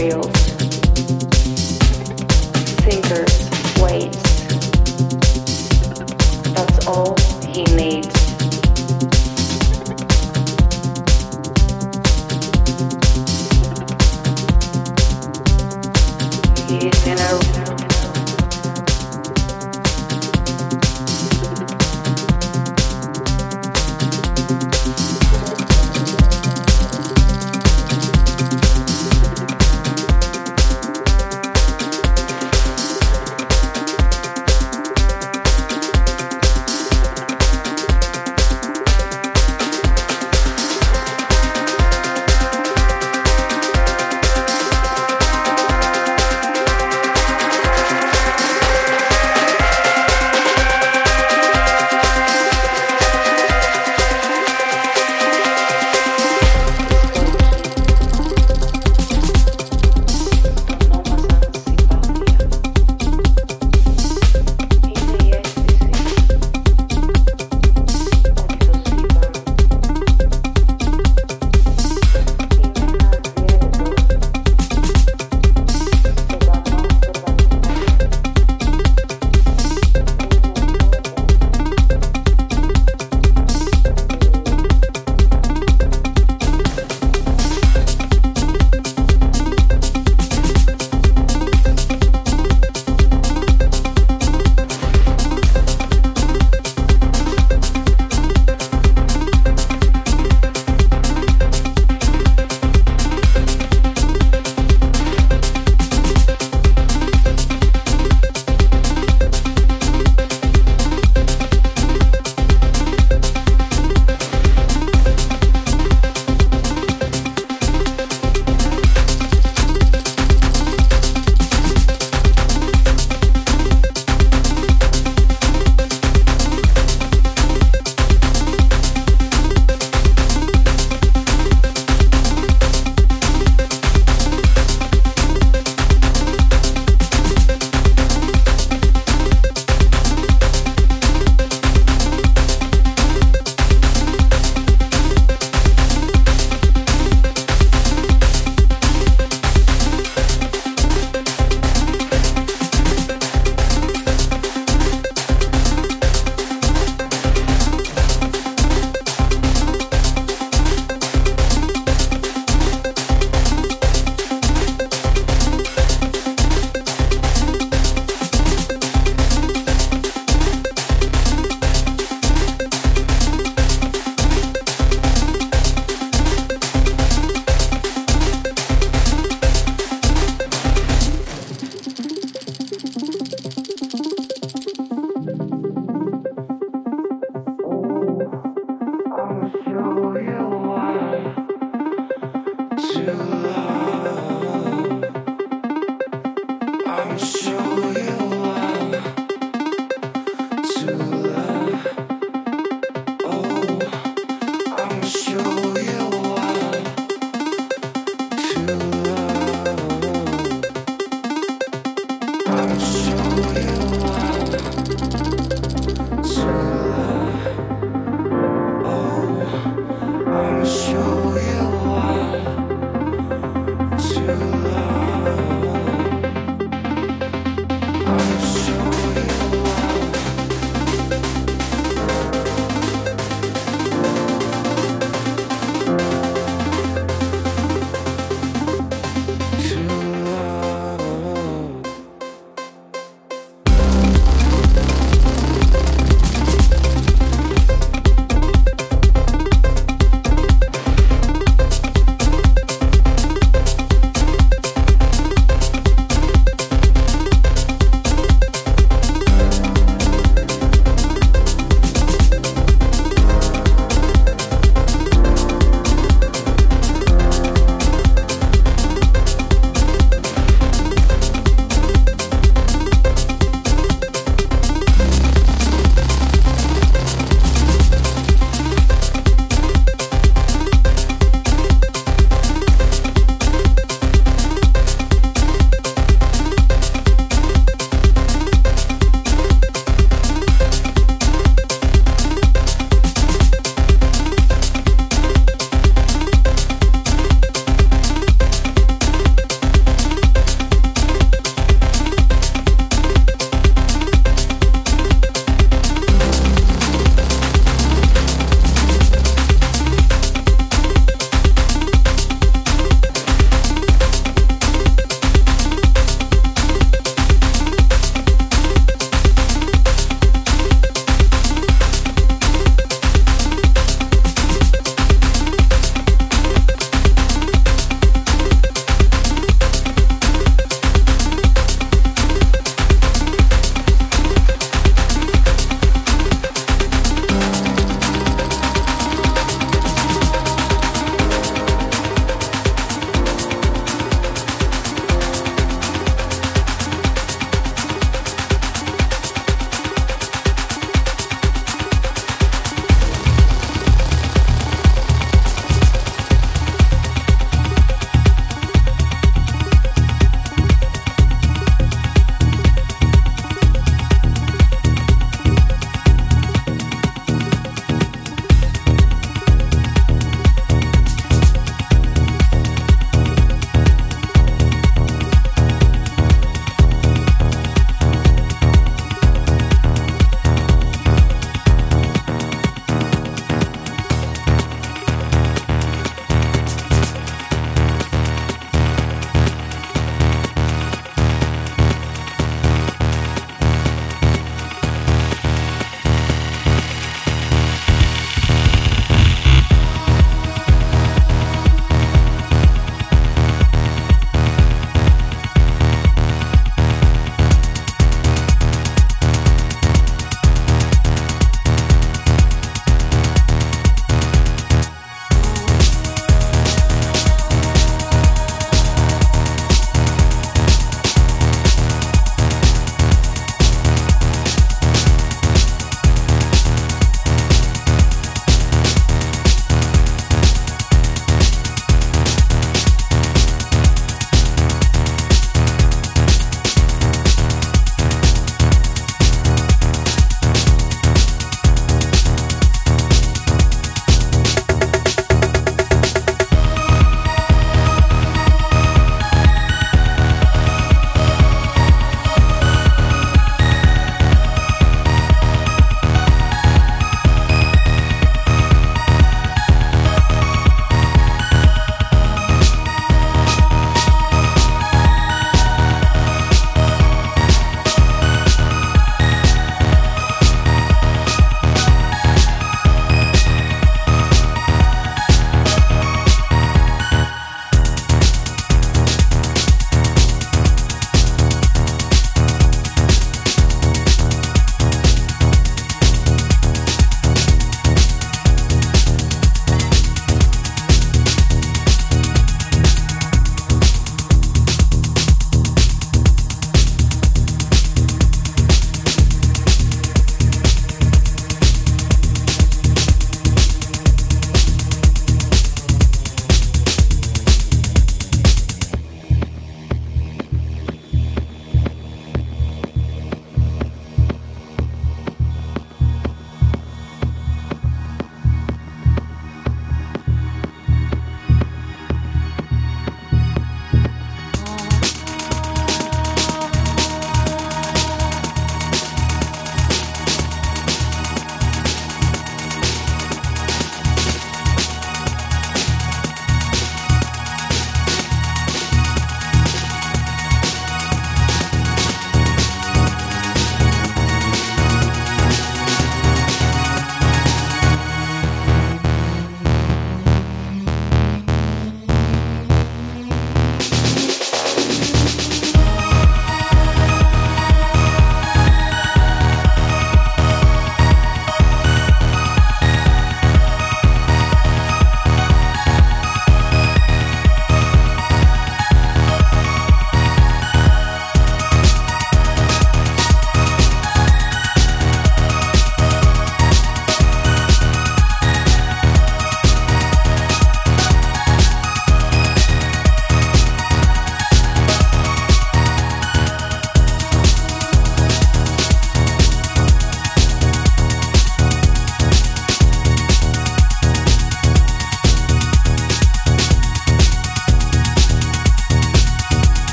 real.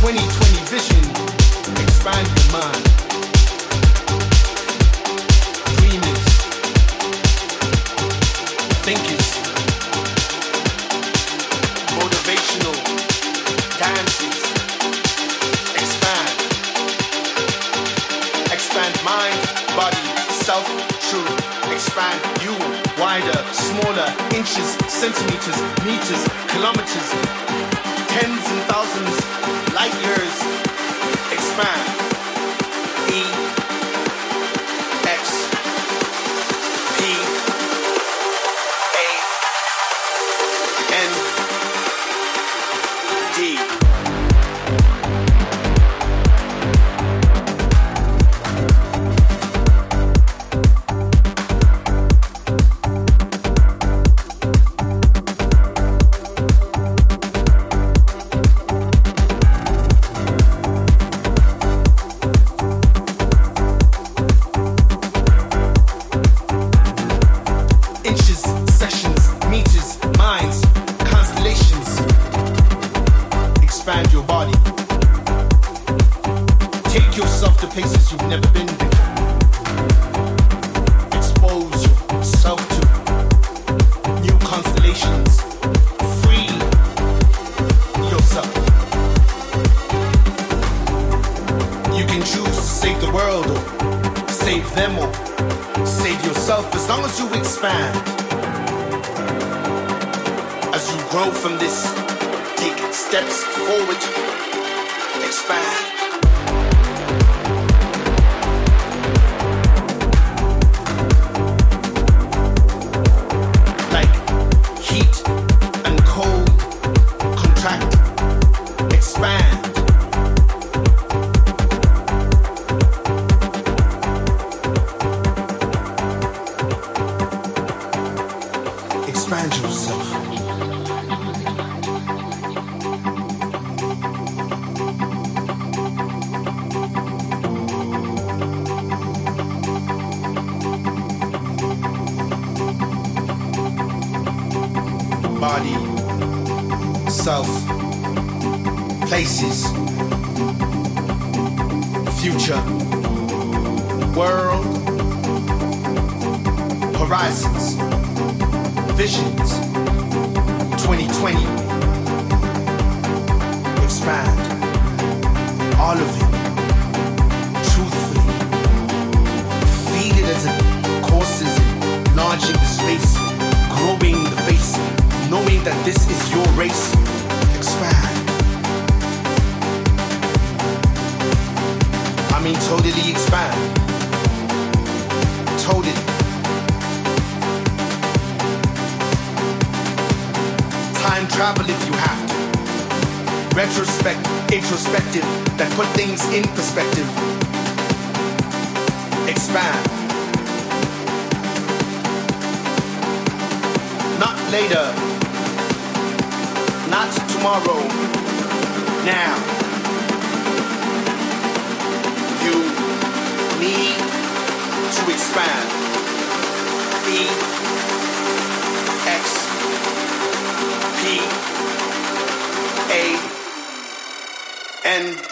2020 vision. Expand your mind. Dreamers. Thinkers. Motivational dances. Expand. Expand mind, body, self, truth. Expand you wider, smaller, inches, centimeters, meters, kilometers, tens and thousands, light years. Expand. Future, world, horizons visions 2020 expand all of it truthfully feed it as it courses enlarging the space growing the face knowing that this is your race mean totally expand totally time travel if you have to. Retrospect, introspective, that put things in perspective. Expand. Not later. Not tomorrow. Now. Expand. E X P A N